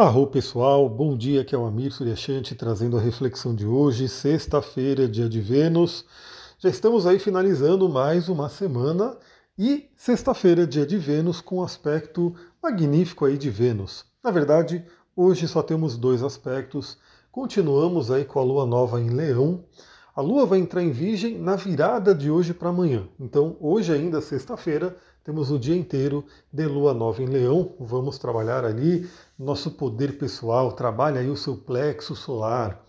Arro pessoal, bom dia, aqui é o Amir Suryashanti trazendo a reflexão de hoje, sexta-feira, dia de Vênus. Já estamos aí finalizando mais uma semana e sexta-feira, dia de Vênus, com um aspecto magnífico aí de Vênus. Na verdade, hoje só temos dois aspectos. Continuamos aí com a lua nova em Leão. A lua vai entrar em Virgem na virada de hoje para amanhã. Então, hoje ainda sexta-feira, temos o dia inteiro de lua nova em Leão. Vamos trabalhar ali nosso poder pessoal, trabalha aí o seu plexo solar.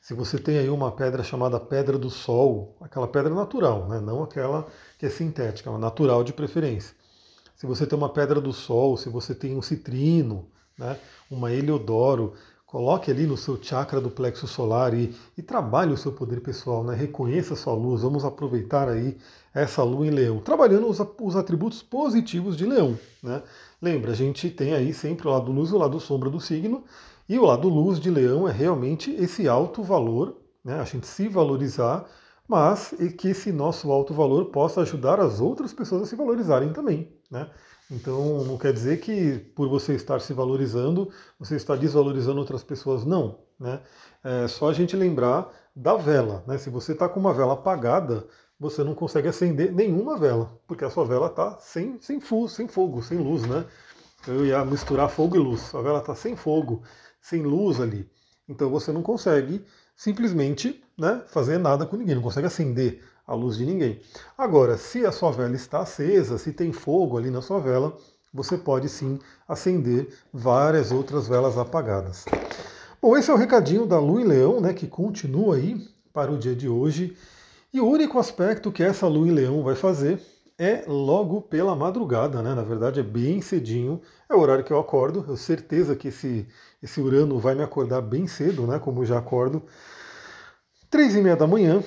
Se você tem aí uma pedra chamada pedra do sol, aquela pedra natural, né? não aquela que é sintética, uma natural de preferência. Se você tem uma pedra do sol, se você tem um citrino, né? uma heliodoro, Coloque ali no seu chakra do plexo solar e, e trabalhe o seu poder pessoal, né? reconheça a sua luz. Vamos aproveitar aí essa lua em leão, trabalhando os, os atributos positivos de leão. Né? Lembra, a gente tem aí sempre o lado luz e o lado sombra do signo, e o lado luz de leão é realmente esse alto valor, né? a gente se valorizar, mas que esse nosso alto valor possa ajudar as outras pessoas a se valorizarem também. Né? Então não quer dizer que por você estar se valorizando, você está desvalorizando outras pessoas, não. Né? É só a gente lembrar da vela. Né? Se você está com uma vela apagada, você não consegue acender nenhuma vela, porque a sua vela está sem, sem, sem fogo, sem luz. Né? Eu ia misturar fogo e luz. A vela está sem fogo, sem luz ali. Então você não consegue simplesmente né, fazer nada com ninguém, não consegue acender a luz de ninguém. Agora, se a sua vela está acesa, se tem fogo ali na sua vela, você pode sim acender várias outras velas apagadas. Bom, esse é o recadinho da Lua em Leão, né, que continua aí para o dia de hoje. E o único aspecto que essa Lua em Leão vai fazer é logo pela madrugada, né? Na verdade é bem cedinho, é o horário que eu acordo. Eu tenho certeza que esse, esse Urano vai me acordar bem cedo, né? Como eu já acordo. Três e meia da manhã,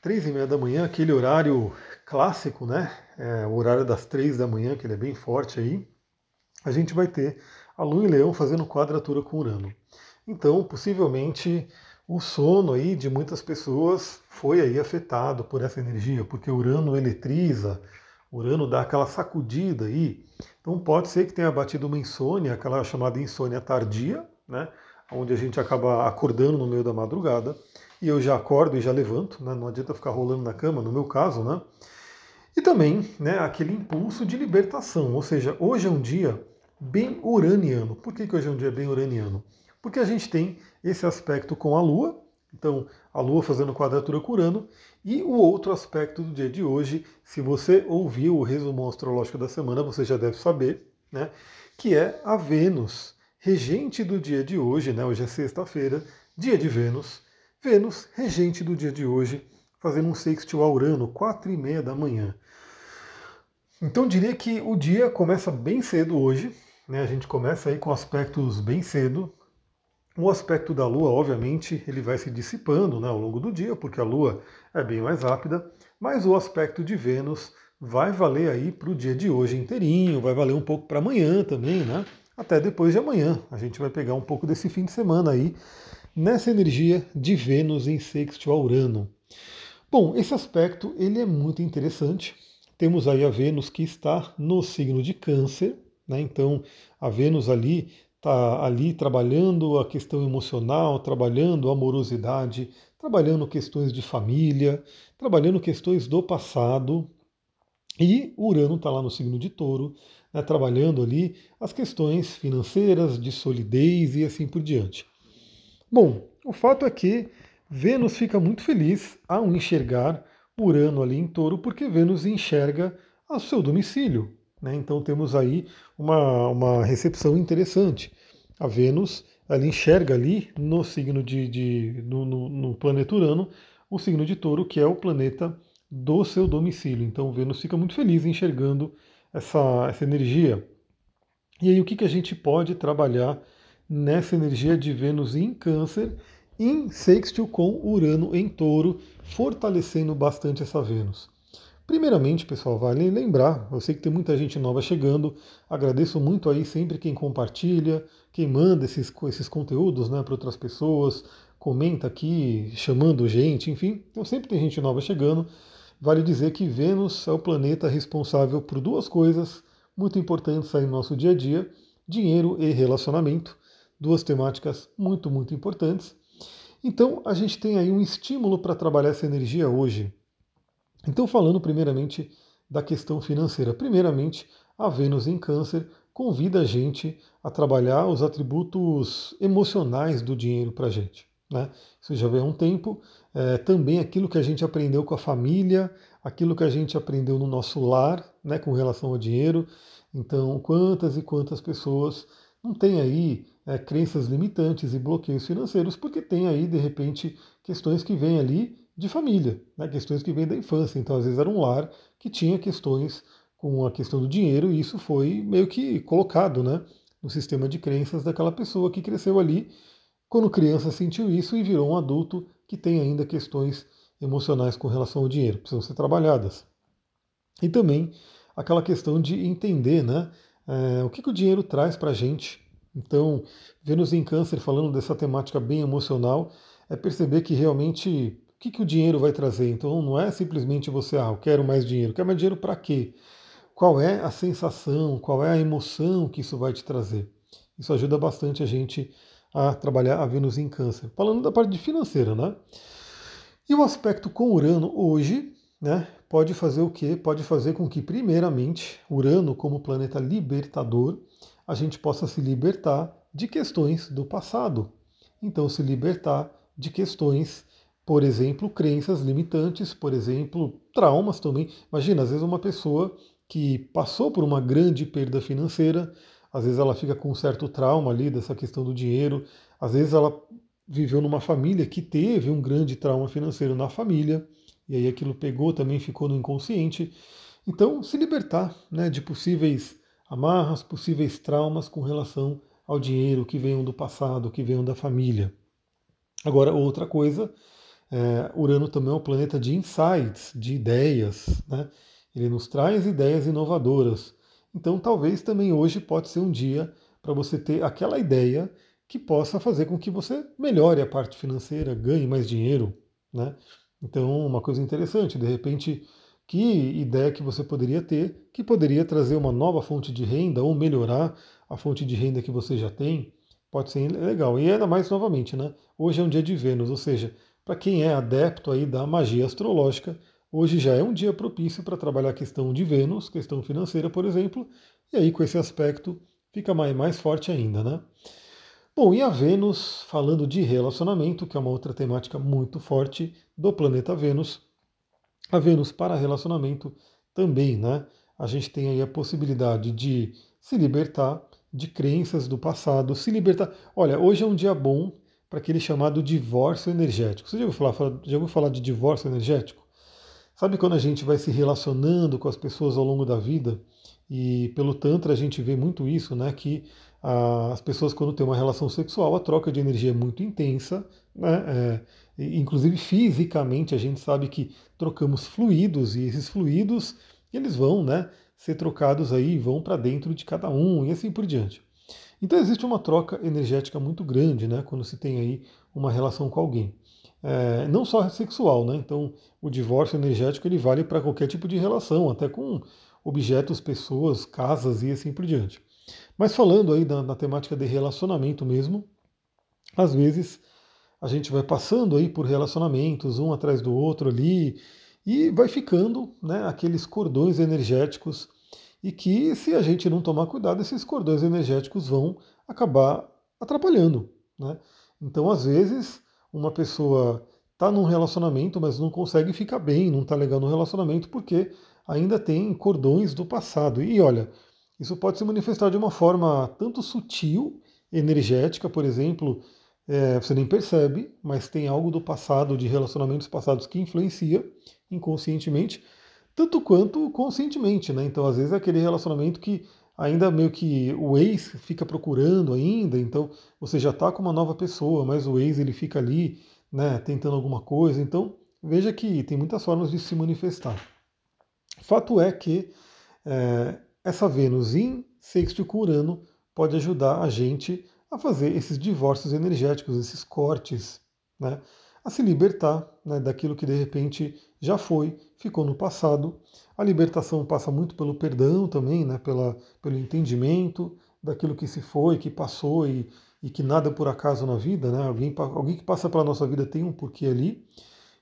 três e meia da manhã, aquele horário clássico, né? É, o horário das três da manhã, que ele é bem forte aí, a gente vai ter a Lua em Leão fazendo quadratura com Urano. Então, possivelmente, o sono aí de muitas pessoas foi aí afetado por essa energia, porque Urano eletriza, Urano dá aquela sacudida aí. Então pode ser que tenha batido uma insônia, aquela chamada insônia tardia, né? Onde a gente acaba acordando no meio da madrugada e eu já acordo e já levanto, né? não adianta ficar rolando na cama, no meu caso, né? E também né, aquele impulso de libertação, ou seja, hoje é um dia bem uraniano. Por que, que hoje é um dia bem uraniano? Porque a gente tem esse aspecto com a Lua, então a Lua fazendo quadratura com Urano, e o outro aspecto do dia de hoje, se você ouviu o resumo astrológico da semana, você já deve saber, né? Que é a Vênus, regente do dia de hoje, né? Hoje é sexta-feira, dia de Vênus, Vênus, regente do dia de hoje, fazendo um sextil a Urano, quatro e meia da manhã. Então diria que o dia começa bem cedo hoje, né? A gente começa aí com aspectos bem cedo. O aspecto da Lua, obviamente, ele vai se dissipando né, ao longo do dia, porque a Lua é bem mais rápida, mas o aspecto de Vênus vai valer aí para o dia de hoje inteirinho, vai valer um pouco para amanhã também, né? Até depois de amanhã. A gente vai pegar um pouco desse fim de semana aí nessa energia de Vênus em sexto a Urano. Bom, esse aspecto ele é muito interessante. Temos aí a Vênus que está no signo de Câncer, né? Então a Vênus ali está ali trabalhando a questão emocional, trabalhando a amorosidade, trabalhando questões de família, trabalhando questões do passado. E Urano está lá no signo de Touro, né, trabalhando ali as questões financeiras, de solidez e assim por diante. Bom, o fato é que Vênus fica muito feliz ao enxergar Urano ali em touro, porque Vênus enxerga o seu domicílio. Né? Então temos aí uma, uma recepção interessante. A Vênus ela enxerga ali no signo de, de no, no, no, planeta Urano o signo de touro, que é o planeta do seu domicílio. Então Vênus fica muito feliz enxergando essa, essa energia. E aí o que, que a gente pode trabalhar nessa energia de Vênus em Câncer, em sextil com Urano em Touro, fortalecendo bastante essa Vênus. Primeiramente, pessoal, vale lembrar, eu sei que tem muita gente nova chegando, agradeço muito aí sempre quem compartilha, quem manda esses, esses conteúdos né, para outras pessoas, comenta aqui, chamando gente, enfim, então sempre tem gente nova chegando. Vale dizer que Vênus é o planeta responsável por duas coisas muito importantes aí no nosso dia a dia: dinheiro e relacionamento. Duas temáticas muito, muito importantes. Então, a gente tem aí um estímulo para trabalhar essa energia hoje. Então, falando primeiramente da questão financeira. Primeiramente, a Vênus em Câncer convida a gente a trabalhar os atributos emocionais do dinheiro para a gente. Né? Isso já vem há um tempo. É, também aquilo que a gente aprendeu com a família, aquilo que a gente aprendeu no nosso lar, né, com relação ao dinheiro. Então, quantas e quantas pessoas não têm aí é, crenças limitantes e bloqueios financeiros, porque tem aí, de repente, questões que vêm ali de família, né, questões que vêm da infância. Então, às vezes, era um lar que tinha questões com a questão do dinheiro, e isso foi meio que colocado né, no sistema de crenças daquela pessoa que cresceu ali, quando criança sentiu isso e virou um adulto que tem ainda questões emocionais com relação ao dinheiro, precisam ser trabalhadas. E também aquela questão de entender né, é, o que, que o dinheiro traz para a gente. Então, Vênus em Câncer, falando dessa temática bem emocional, é perceber que realmente o que, que o dinheiro vai trazer. Então, não é simplesmente você, ah, eu quero mais dinheiro. Quer mais dinheiro para quê? qual é a sensação, qual é a emoção que isso vai te trazer. Isso ajuda bastante a gente a trabalhar a Vênus em Câncer. Falando da parte financeira, né? E o aspecto com Urano hoje, né, pode fazer o quê? Pode fazer com que, primeiramente, Urano, como planeta libertador, a gente possa se libertar de questões do passado. Então, se libertar de questões, por exemplo, crenças limitantes, por exemplo, traumas também. Imagina, às vezes uma pessoa que passou por uma grande perda financeira, às vezes ela fica com um certo trauma ali dessa questão do dinheiro, às vezes ela viveu numa família que teve um grande trauma financeiro na família, e aí aquilo pegou também, ficou no inconsciente. Então, se libertar né, de possíveis amarras, possíveis traumas com relação ao dinheiro que venham do passado, que venham da família. Agora, outra coisa, é, Urano também é um planeta de insights, de ideias, né? Ele nos traz ideias inovadoras. Então, talvez também hoje pode ser um dia para você ter aquela ideia que possa fazer com que você melhore a parte financeira, ganhe mais dinheiro, né? Então, uma coisa interessante, de repente, que ideia que você poderia ter que poderia trazer uma nova fonte de renda ou melhorar a fonte de renda que você já tem, pode ser legal. E ainda mais novamente, né? Hoje é um dia de Vênus, ou seja, para quem é adepto aí da magia astrológica, Hoje já é um dia propício para trabalhar a questão de Vênus, questão financeira, por exemplo, e aí com esse aspecto fica mais, mais forte ainda, né? Bom, e a Vênus, falando de relacionamento, que é uma outra temática muito forte do planeta Vênus, a Vênus para relacionamento também, né? A gente tem aí a possibilidade de se libertar de crenças do passado, se libertar. Olha, hoje é um dia bom para aquele chamado divórcio energético. Você já ouviu falar, já ouviu falar de divórcio energético? Sabe quando a gente vai se relacionando com as pessoas ao longo da vida? E pelo Tantra a gente vê muito isso, né? Que as pessoas, quando têm uma relação sexual, a troca de energia é muito intensa, né? É, inclusive fisicamente a gente sabe que trocamos fluidos e esses fluidos eles vão, né? Ser trocados aí, vão para dentro de cada um e assim por diante. Então existe uma troca energética muito grande, né? Quando se tem aí uma relação com alguém é, não só sexual, né? Então, o divórcio energético ele vale para qualquer tipo de relação, até com objetos, pessoas, casas e assim por diante. Mas falando aí da, temática de relacionamento mesmo, às vezes a gente vai passando aí por relacionamentos um atrás do outro ali e vai ficando, né, aqueles cordões energéticos e que se a gente não tomar cuidado, esses cordões energéticos vão acabar atrapalhando, né? Então, às vezes, uma pessoa está num relacionamento, mas não consegue ficar bem, não está legal no relacionamento, porque ainda tem cordões do passado. E olha, isso pode se manifestar de uma forma tanto sutil, energética, por exemplo, é, você nem percebe, mas tem algo do passado, de relacionamentos passados que influencia inconscientemente, tanto quanto conscientemente, né? Então, às vezes, é aquele relacionamento que ainda meio que o ex fica procurando ainda, então você já está com uma nova pessoa, mas o ex ele fica ali, né, tentando alguma coisa. Então veja que tem muitas formas de se manifestar. Fato é que é, essa Vênus em sexto com Urano pode ajudar a gente a fazer esses divórcios energéticos, esses cortes, né, a se libertar né, daquilo que de repente já foi, ficou no passado. A libertação passa muito pelo perdão também, né, pela, pelo entendimento daquilo que se foi, que passou e e que nada por acaso na vida, né? Alguém, alguém que passa pela nossa vida tem um porquê ali.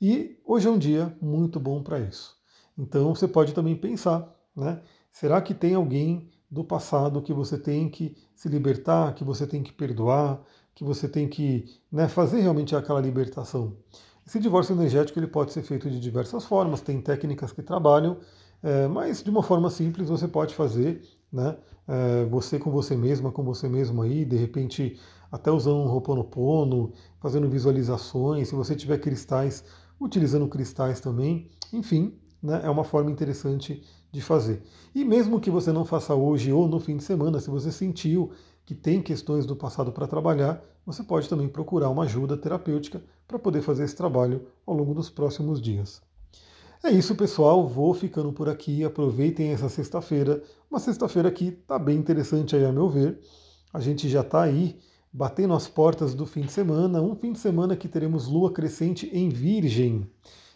E hoje é um dia muito bom para isso. Então você pode também pensar, né? Será que tem alguém do passado que você tem que se libertar, que você tem que perdoar, que você tem que né, fazer realmente aquela libertação? Esse divórcio energético ele pode ser feito de diversas formas, tem técnicas que trabalham, é, mas de uma forma simples você pode fazer, né? É, você com você mesma, com você mesmo aí, de repente até usando um Ho'oponopono, fazendo visualizações, se você tiver cristais, utilizando cristais também, enfim, né, é uma forma interessante de fazer. E mesmo que você não faça hoje ou no fim de semana, se você sentiu que tem questões do passado para trabalhar, você pode também procurar uma ajuda terapêutica para poder fazer esse trabalho ao longo dos próximos dias. É isso, pessoal. Vou ficando por aqui. Aproveitem essa sexta-feira. Uma sexta-feira que está bem interessante aí, a meu ver. A gente já está aí batendo as portas do fim de semana. Um fim de semana que teremos lua crescente em Virgem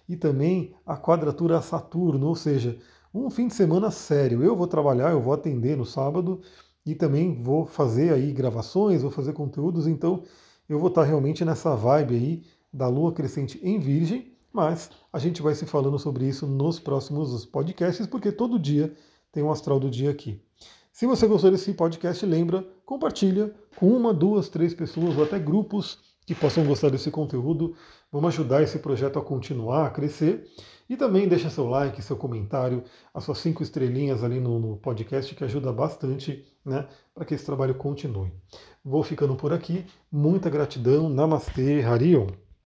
e também a quadratura a Saturno, ou seja, um fim de semana sério. Eu vou trabalhar, eu vou atender no sábado e também vou fazer aí gravações, vou fazer conteúdos, então eu vou estar realmente nessa vibe aí da lua crescente em Virgem, mas a gente vai se falando sobre isso nos próximos podcasts, porque todo dia tem um astral do dia aqui. Se você gostou desse podcast, lembra, compartilha com uma, duas, três pessoas ou até grupos que possam gostar desse conteúdo. Vamos ajudar esse projeto a continuar, a crescer. E também deixa seu like, seu comentário, as suas cinco estrelinhas ali no, no podcast, que ajuda bastante né, para que esse trabalho continue. Vou ficando por aqui. Muita gratidão. Namastê, Harion.